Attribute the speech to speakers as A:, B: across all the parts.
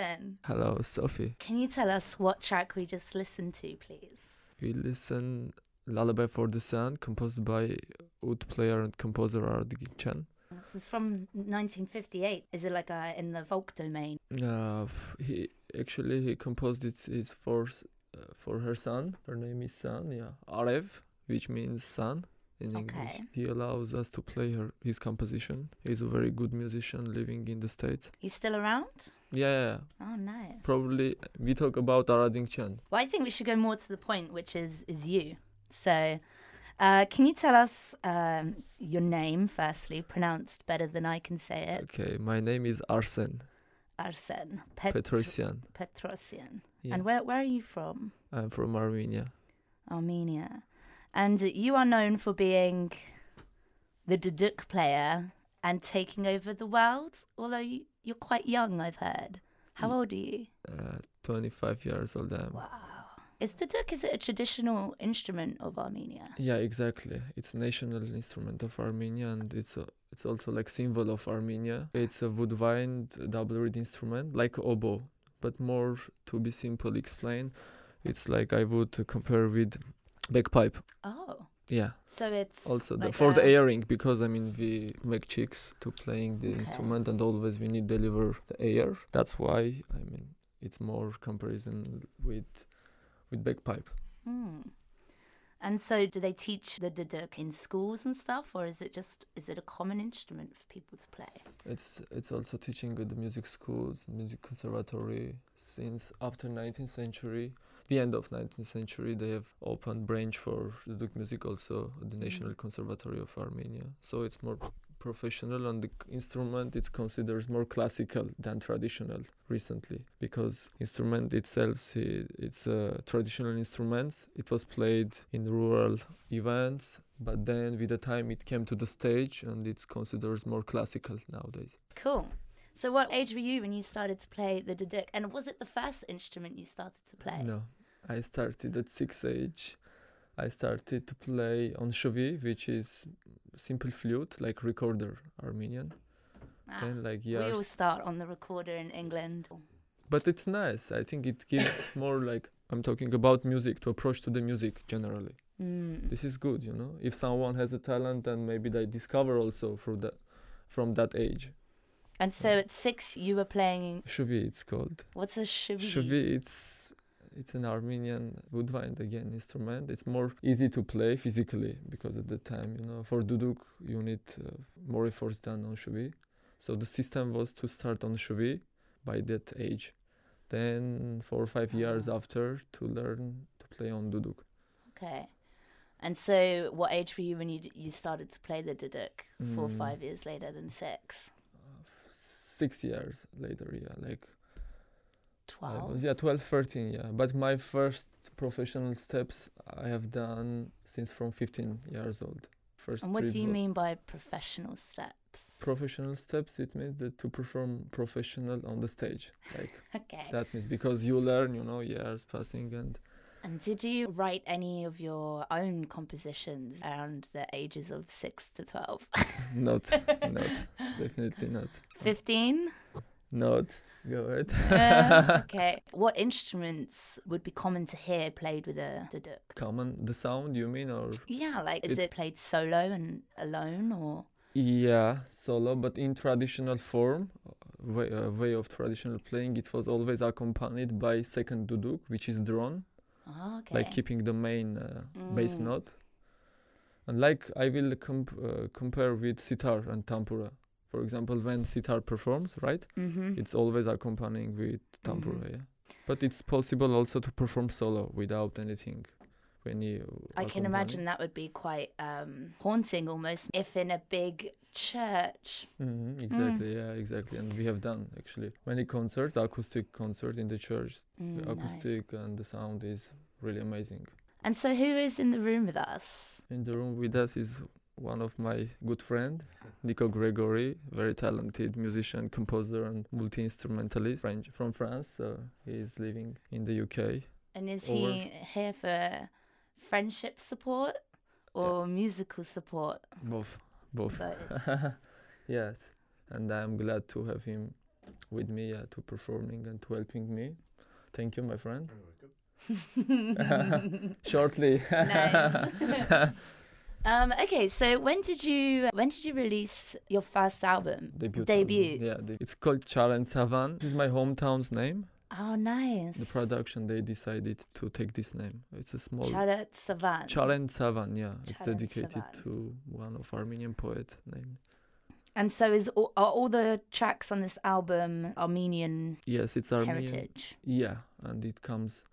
A: Arsene.
B: Hello, Sophie.
A: Can you tell us what track we just listened to, please?
B: We listen Lullaby for the Sun, composed by oud player and composer Ara Dinkjian.
A: This is from 1958. Is it like a, in the folk domain?
B: Uh, he actually he composed it for uh, for her son. Her name is San, yeah, Arev, which means son in English. He allows us to play her his composition. He's a very good musician living in the states.
A: He's still around?
B: Yeah.
A: Oh, nice.
B: probably we talk about Ara Dinkjian.
A: Well, I think we should go more to the point, which is is you. So, uh, can you tell us um, your name firstly, pronounced better than I can say it?
B: Okay, my name is Arsen
A: Arsen Pet-
B: Petrosian.
A: Petrosyan.
B: Yeah.
A: And where where are you from?
B: I'm from Armenia.
A: Armenia. And you are known for being the duduk player and taking over the world. Although you, you're quite young, I've heard. How
B: Mm.
A: old are you?
B: Uh, 25 years old am.
A: Wow. Is duduk is it a traditional instrument of Armenia?
B: Yeah, exactly. It's a national instrument of Armenia, and it's a, it's also like symbol of Armenia. It's a woodwind double reed instrument, like oboe, but more to be simple explained. It's like I would compare with bagpipe.
A: Oh,
B: Yeah.
A: so it's
B: Also the,
A: like
B: for the
A: a-
B: airing, because I mean we make chicks to playing the
A: Okay.
B: instrument, and always we need deliver the air. That's why I mean it's more comparison with with bagpipe.
A: Hmm. And so, do they teach the duduk in schools and stuff, or is it just is it a common instrument for people to play?
B: It's it's also teaching at the music schools, music conservatory since after 19th century, the end of 19th century. They have opened branch for the Duk music also at the mm-hmm. National Conservatory of Armenia. So it's more professional and the instrument it's considered more classical than traditional recently because instrument itself it's a traditional instrument it was played in rural events but then with the time it came to the stage and it's considered more classical nowadays
A: Cool. So, what age were you when you started to play the duduk? And was it the first instrument you started to play?
B: no i started at six age. I started to play on shovi which is simple flute like recorder armenian.
A: Ah,
B: then like
A: we all start on the recorder in England.
B: but it's nice. I think it gives more like i'm talking about music to approach to the music generally.
A: Mm.
B: this is good you know? If someone has a talent and maybe they discover also through that from that age.
A: And so, at six, you were playing.
B: shuvi it's called.
A: What's a shuvi?
B: shuvi it's it's an armenian woodwind again instrument it's more easy to play physically because at the time you know for duduk you need uh, more efforts than on shuvi so the system was to start on shuvi by that age then four or five years
A: Ah.
B: after to learn to play on duduk
A: Okay. And so, what age were you when you d- you started to play the duduk? Four or
B: Mm.
A: five years later than six?
B: six years later yeah like I
A: Twelve.
B: was, yeah 12 13 yeah but my first professional steps i have done since from 15 years old first
A: And what do you mean by professional steps?
B: professional steps it means that to perform professional on the stage like
A: okay.
B: that means because you learn you know years passing and
A: And did you write any of your own compositions around the ages of six to twelve?
B: not not definitely not
A: 15?
B: Not go ahead
A: Uh, okay. What instruments would be common to hear played with a duduk?
B: common the sound you mean or
A: Yeah, like is it played solo and alone or?
B: Yeah, solo, but in traditional form, uh, way, uh, way of traditional playing, it was always accompanied by second duduk, which is drawn,
A: Oh, okay.
B: like keeping the main uh, bass
A: Mm.
B: note. And like I will comp- uh, compare with sitar and tampura. For example, when sitar performs, right,
A: Mm-hmm.
B: it's always accompanying with tampura,
A: Mhm.
B: yeah. But it's possible also to perform solo without anything. When you
A: I can imagine that would be quite um, haunting almost if in a big church.
B: hmm exactly, yeah, exactly. And we have done actually many concerts, acoustic concert in the church.
A: Mm,
B: the
A: nice.
B: acoustic and the sound is really amazing.
A: And so, who is in the room with us?
B: In the room with us is one of my good friend, Nico Gregory, very talented musician, composer, and multi-instrumentalist French, from France. So he is living in the UK.
A: And is
B: Or-
A: he here for friendship support or musical support?
B: Both, both.
A: Both.
B: yes, and I'm glad to have him with me yeah, to performing and to helping me. Thank you, my friend. Shortly.
A: Um, okay, so when did you when did you release your first album?
B: Debut.
A: Debut.
B: album. Yeah, the- it's called Challenge Savan. This is my hometown's name.
A: Oh, nice.
B: The production they decided to take this name. It's a small
A: Chalet Savan.
B: Savan. Yeah, it's dedicated
A: Savan.
B: to one of Armenian poet named.
A: And so is all, are all the tracks on this album Armenian
B: Yes, it's Armenian.
A: heritage?
B: Yeah, and it comes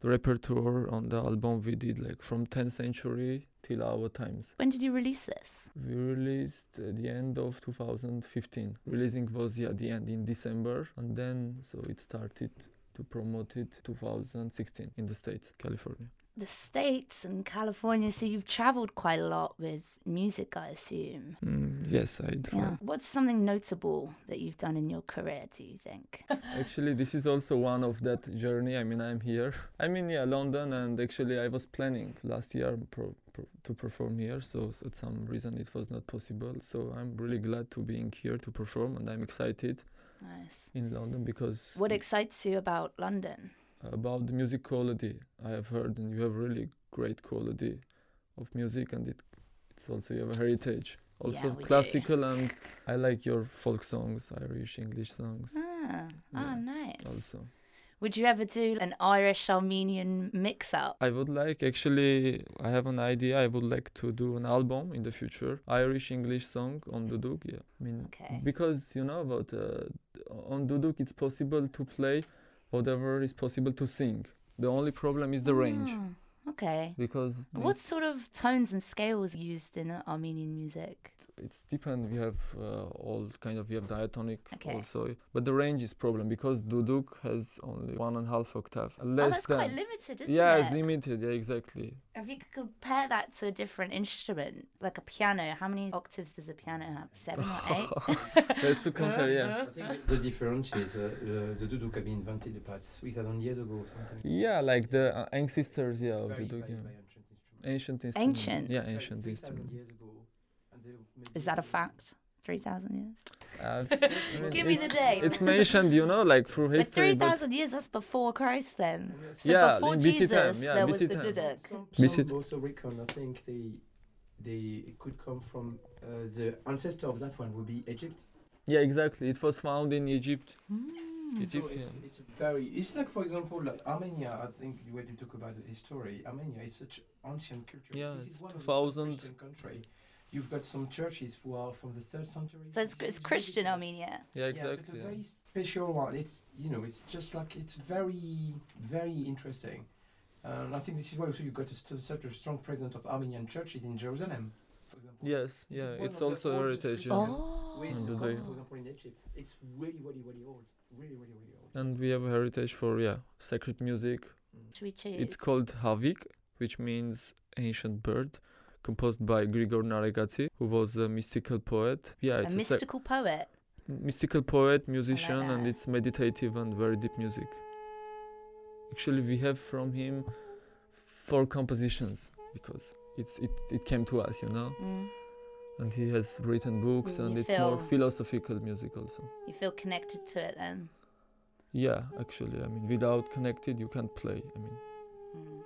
B: the repertoire on the album we did like from 10th century till our times.
A: When did you release this?
B: We released at the end of 2015. Releasing was yeah, the end in December, and then so it started to promote it 2016 in the States, California.
A: The States and California. So you've traveled quite a lot with music, I assume.
B: Mm, yes, I do.
A: Yeah. What's something notable that you've done in your career, do you think?
B: Actually, this is also one of that journey. I mean, I'm here. I'm in yeah, London, and actually, I was planning last year pro, pro, to perform here. So s- at some reason, it was not possible. So I'm really glad to being here to perform, and I'm excited
A: nice.
B: in London because
A: What excites you about London?
B: About the music quality. I have heard, and you have really great quality of music, and it it's also you have a heritage. Also
A: do.
B: classical, and I like your folk songs, Irish, English songs.
A: Ah, ah,
B: Yeah,
A: nice.
B: Also.
A: Would you ever do an Irish Armenian mix up?
B: I would like actually I have an idea I would like to do an album in the future Irish English song on Duduk yeah I mean
A: Okay.
B: because you know about uh, on Duduk it's possible to play whatever is possible to sing the only problem is the range
A: Ah, okay.
B: because
A: What sort of tones and scales used in Armenian music?
B: it's depend we have uh, all kind of we have diatonic
A: Okay.
B: also but the range is problem because Duduk has only one and a half octave
A: oh,
B: less
A: that's
B: than
A: quite limited, isn't
B: yeah
A: it?
B: it's limited yeah exactly
A: If you could compare that to a different instrument, like a piano, how many octaves does a piano have? Seven or eight?
B: That's to compare, yeah.
C: I think the difference is uh, uh, the duduk have been invented about 3,000 years ago or something.
B: Yeah, like the uh, ancestors, yeah, of the Duduk, yeah.
C: ancient instrument.
B: Ancient Yeah, ancient instrument.
C: years ago, and they made
A: Is that a fact? 3,000 years?
B: Uh,
A: Give me the date.
B: It's mentioned, you know, like through history. But
A: 3,000 years, that's before Christ then. So
B: Yeah,
A: before
B: in BC time,
A: Jesus,
B: yeah,
A: there was
B: BC
A: the. Duduk.
C: Some,
B: Miss
C: some
B: it.
C: also reckon, I think they they it could come from uh, the ancestor of that one would be Egypt.
B: yeah, exactly. It was found in Egypt.
A: Mm.
B: Egypt,
C: so it's,
B: yeah.
C: it's very it's like for example like Armenia I think when you talk about the history Armenia is such ancient culture
B: Yeah,
C: this
B: it's
C: is one of the
B: 2000.
C: Country you've got some churches who are from the third century
A: So it's, it's Christian
C: ridiculous.
A: Armenia.
B: Yeah,
C: Yeah, but
B: exactly.
C: a
B: yeah.
C: very special one it's you know it's just like it's very very interesting and I think this is why also you've got a, st- such a strong presence of Armenian churches in Jerusalem for example
B: Yes,
C: This
B: yeah, it's also heritage.
A: Oh.
C: with
B: And
C: for example in Egypt it's really really really old really really really old
B: And we have a heritage for yeah, sacred music.
A: Should we?
B: It's called Havik, which means ancient bird, composed by Grigor Narekatsi, who was a mystical poet. Yeah,
A: a
B: it's a, sac-
A: mystical poet.
B: mystical poet, musician, and it's meditative and very deep music. Actually, we have from him four compositions because it's it, it came to us, you know.
A: Mm.
B: And he has written books, and
A: you
B: it's more philosophical music also.
A: You feel connected to it then.
B: Yeah, actually, I mean, without connected, you can't play. I mean,
A: Mm.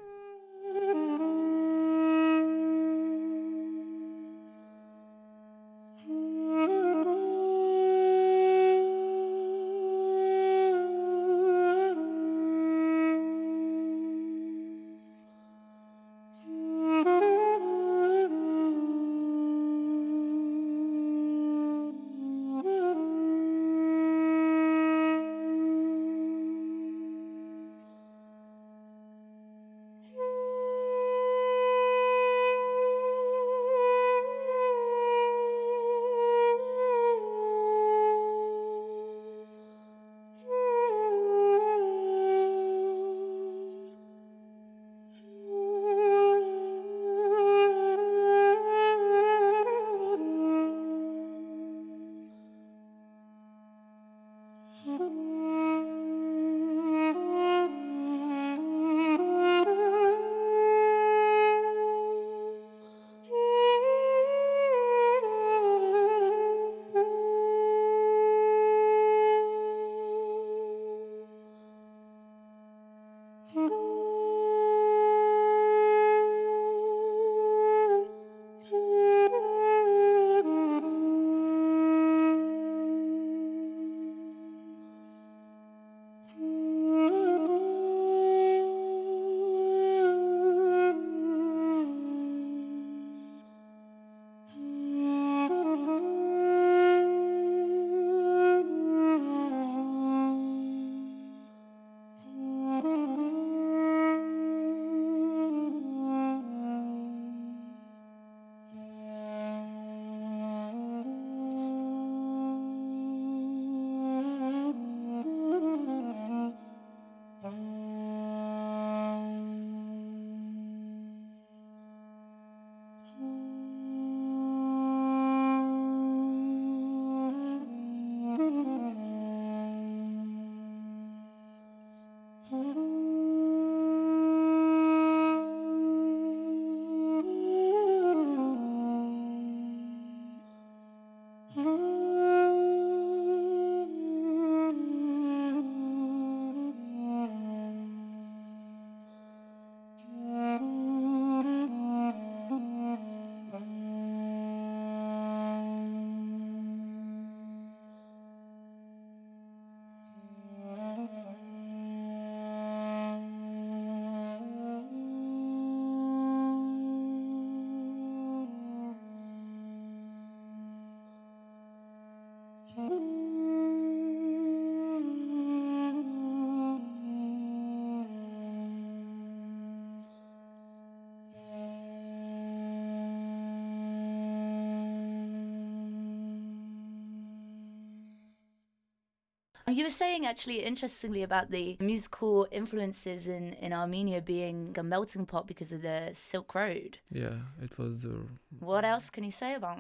A: You were saying actually interestingly about the musical influences in, in Armenia being a melting pot because of the Silk Road.
B: Yeah, it was the
A: What else can you say about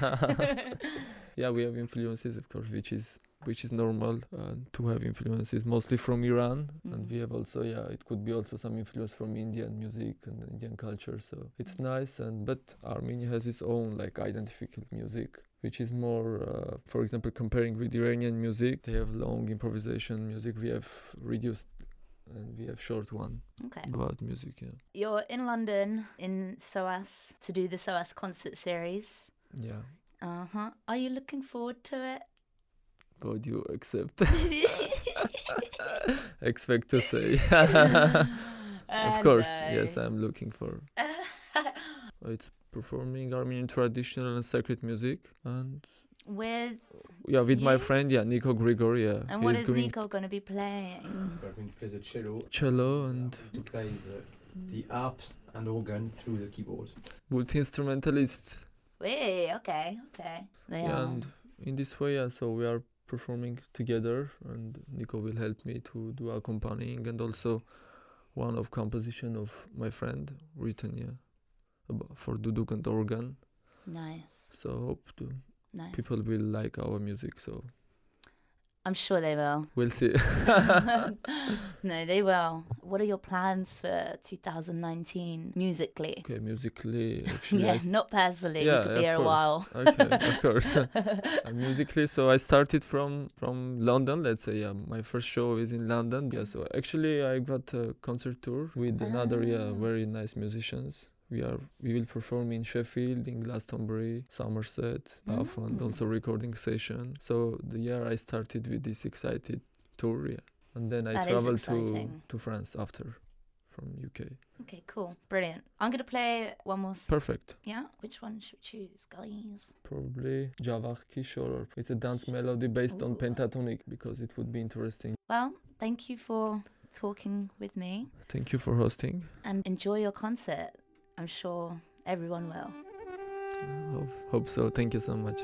A: that?
B: yeah we have influences of course which is which is normal uh, to have influences mostly from iran and
A: Mm.
B: we have also yeah it could be also some influence from indian music and indian culture so it's nice and but armenia has its own like identical music which is more uh, for example comparing with iranian music they have long improvisation music we have reduced and we have short one
A: okay.
B: about music yeah
A: You're in London in SOAS to do the SOAS concert series.
B: yeah
A: Uh huh. Are you looking forward to it?
B: Would you accept expect to say of course yes i'm looking for It's performing Armenian traditional and sacred music, and
A: With
B: yeah, with my friend, yeah, Nico Grigor, yeah,
A: and what
B: he's
A: is
B: doing
A: Nico going to be playing?
C: We're going to play the cello.
B: cello and
C: He plays uh, the harps and organ through the keyboard.
B: multi instrumentalist.
A: Wait, okay, okay. They
B: Yeah,
A: are.
B: and in this way, yeah, so we are performing together, and Nico will help me to do accompanying, and also one of composition of my friend written, yeah, about, for duduk and organ.
A: Nice,
B: So hope to
A: nice.
B: people will like our music. So
A: I'm sure they will.
B: we'll see.
A: no, they will. What are your plans for 2019 musically?
B: okay, musically, actually,
A: yeah,
B: s-
A: not personally.
B: Yeah,
A: you could be
B: of
A: here a
B: course.
A: while.
B: okay of course uh, musically so i started from from london let's say yeah my first show is in london yeah so actually i got a concert tour with another yeah
A: Ah.
B: very nice musicians we are we will perform in sheffield in glastonbury somerset
A: Mm.
B: also recording session so the year i started with this excited tour yeah and then i
A: That
B: traveled to to france after from uk
A: Okay, cool. Brilliant. I'm going to play one more. s-
B: perfect
A: Yeah? Which one should we choose, guys?
B: probably Javakhki Shoror. It's a dance melody based on pentatonic because it would be interesting.
A: Well, thank you for talking with me
B: Thank you for hosting.
A: and enjoy your concert. I'm sure everyone will.
B: Hope, hope so. Thank you so much.